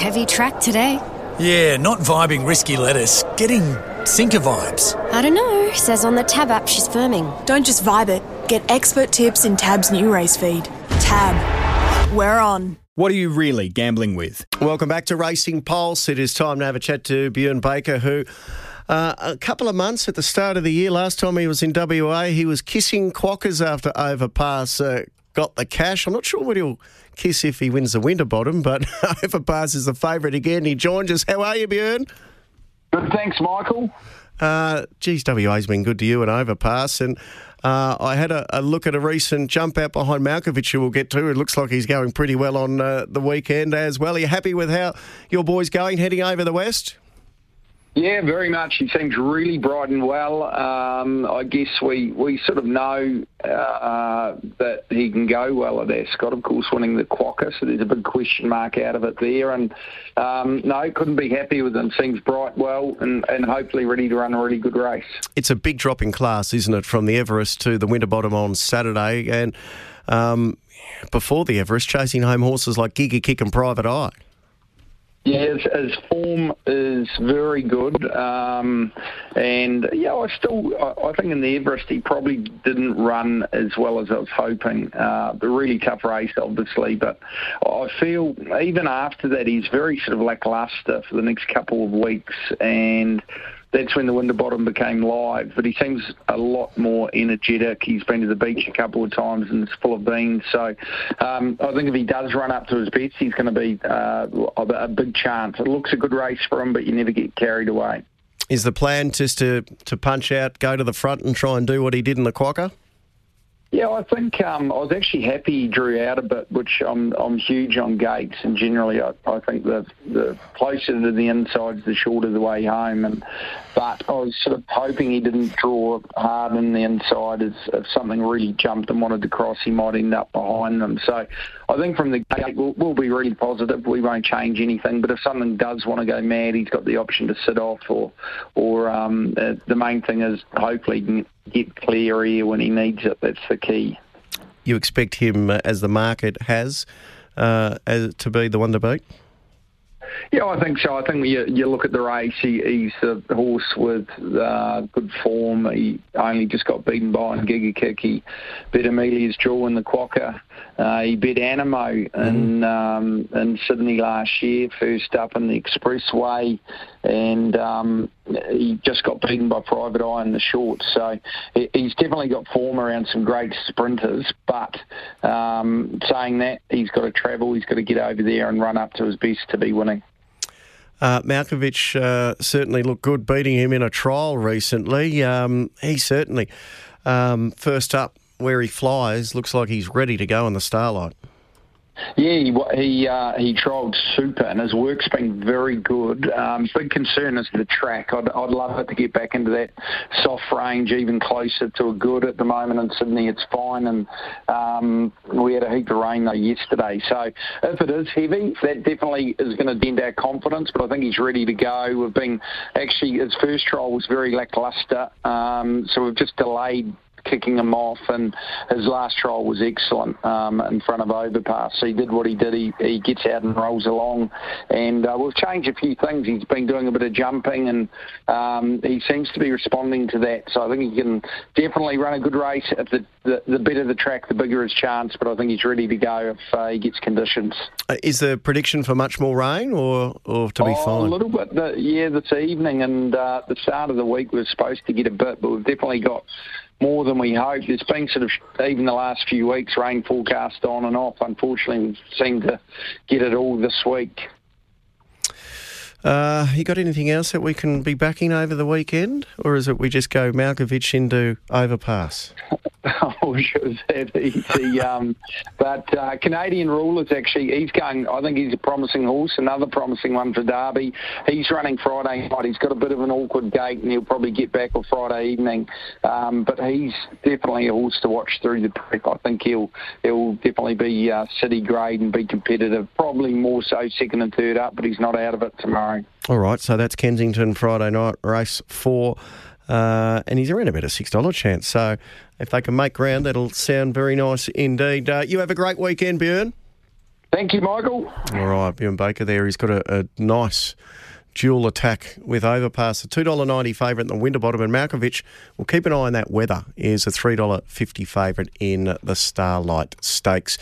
Heavy track today. Yeah, not vibing risky lettuce. Getting sinker vibes. I don't know. Says on the Tab app she's firming. Don't just vibe it. Get expert tips in Tab's new race feed. Tab. We're on. What are you really gambling with? Welcome back to Racing Pulse. It is time to have a chat to Bjorn Baker, who uh, a couple of months at the start of the year, last time he was in WA, he was kissing quokkas after Overpass uh, got the cash. I'm not sure what he'll kiss if he wins the Winterbottom, but Overpass is the favourite again. He joins us. How are you, Bjorn? Good, thanks, Michael. Uh, geez, WA's been good to you and Overpass, and uh, I had a, a, look at a recent jump out behind Malkovich, who we'll get to. It looks like he's going pretty well on uh, the weekend as well. Are you happy with how your boy's going heading over the West? Yeah, very much. He seems really bright and well. Um, I guess we, we sort of know uh, that he can go well at Ascot, of course, winning the Quokka, so there's a big question mark out of it there. And um, no, couldn't be happy with him. Seems bright well and, and hopefully ready to run a really good race. It's a big drop in class, isn't it, from the Everest to the Winterbottom on Saturday. And um, before the Everest, chasing home horses like Giga Kick and Private Eye. Yeah, his, form is very good, um, and yeah, I still I, I, think in the Everest he probably didn't run as well as I was hoping. Uh, a really tough race, obviously, but I feel even after that he's very sort of lackluster for the next couple of weeks, and that's when the Winterbottom became live. But he seems a lot more energetic. He's been to the beach a couple of times and it's full of beans. So um, I think if he does run up to his best, he's going to be uh, a big chance. It looks a good race for him, but you never get carried away. Is the plan just to, to punch out, go to the front and try and do what he did in the Quokka? Yeah, I think um, I was actually happy he drew out a bit, which I'm I'm huge on gates, and generally I, I think the the closer to the insides, the shorter the way home. And but I was sort of hoping he didn't draw hard in the inside. As if something really jumped and wanted to cross, he might end up behind them. So I think from the gate we'll, we'll be really positive. We won't change anything. But if something does want to go mad, he's got the option to sit off, or or um, uh, the main thing is hopefully get clear here when he needs it. That's the key. You expect him, uh, as the market has, uh, as, to be the one to beat? Yeah, I think so. I think you, you look at the race, he, he's a horse with uh, good form. He only just got beaten by Giga Kick. He beat Amelia's Jewel in the Quokka. Uh, he beat Animo in, mm-hmm. um, in Sydney last year, first up in the Expressway, and um, he just got beaten by Private Eye in the short. So he's definitely got form around some great sprinters, but um, saying that, he's got to travel, he's got to get over there and run up to his best to be winning. Uh, Malkovich uh, certainly looked good beating him in a trial recently. Um, he certainly, um, first up where he flies, looks like he's ready to go in the starlight. Yeah, he he, uh, he trialled super, and his work's been very good. Um, big concern is the track. I'd, I'd love it to get back into that soft range, even closer to a good. At the moment in Sydney, it's fine, and um, we had a heap of rain though yesterday. So if it is heavy, that definitely is going to dent our confidence. But I think he's ready to go. We've been actually his first trial was very lackluster, um, so we've just delayed kicking him off, and his last trial was excellent um, in front of Overpass. So he did what he did. He, he gets out and rolls along, and uh, we've changed a few things. He's been doing a bit of jumping, and um, he seems to be responding to that. So I think he can definitely run a good race. If the, the, the better the track, the bigger his chance. But I think he's ready to go if uh, he gets conditions. Uh, is the prediction for much more rain, or, or to be oh, fine? A little bit, the, yeah, this evening, and uh, the start of the week we are supposed to get a bit, but we've definitely got more than we hoped. It's been sort of even the last few weeks rain forecast on and off. Unfortunately, we seem to get it all this week. Uh, you got anything else that we can be backing over the weekend, or is it we just go Malkovich into overpass? oh, sure, easy. um, but uh, Canadian Rulers actually, he's going. I think he's a promising horse. Another promising one for Derby. He's running Friday night. He's got a bit of an awkward gait, and he'll probably get back on Friday evening. Um, but he's definitely a horse to watch through the prep. I think he'll he'll definitely be uh, city grade and be competitive. Probably more so second and third up, but he's not out of it tomorrow. All right, so that's Kensington Friday night race four. Uh, and he's around about a $6 chance. So if they can make ground, that'll sound very nice indeed. Uh, you have a great weekend, Bjorn. Thank you, Michael. All right, Bjorn Baker there. He's got a, a nice dual attack with overpass. The $2.90 favourite in the Winterbottom and Malkovich. We'll keep an eye on that weather. Is a $3.50 favourite in the Starlight Stakes.